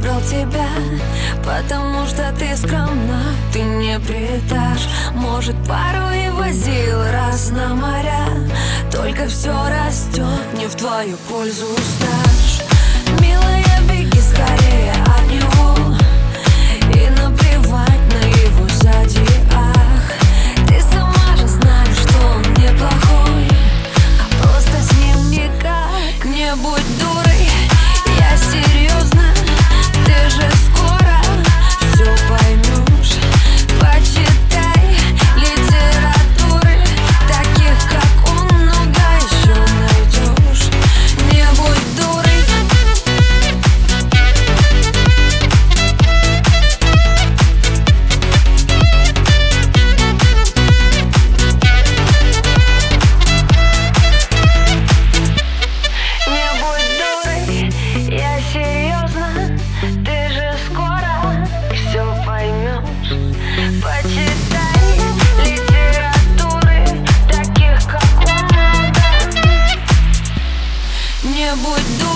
выбрал тебя Потому что ты скромна, ты не предашь. Может, пару и возил раз на моря Только все растет, не в твою пользу стаж Милая, беги скорее от него И наплевать на его сзади ах Ты сама же знаешь, что он неплохой Просто с ним никак Не будь дурой, я серьезно Ты же скоро Не будь дурой,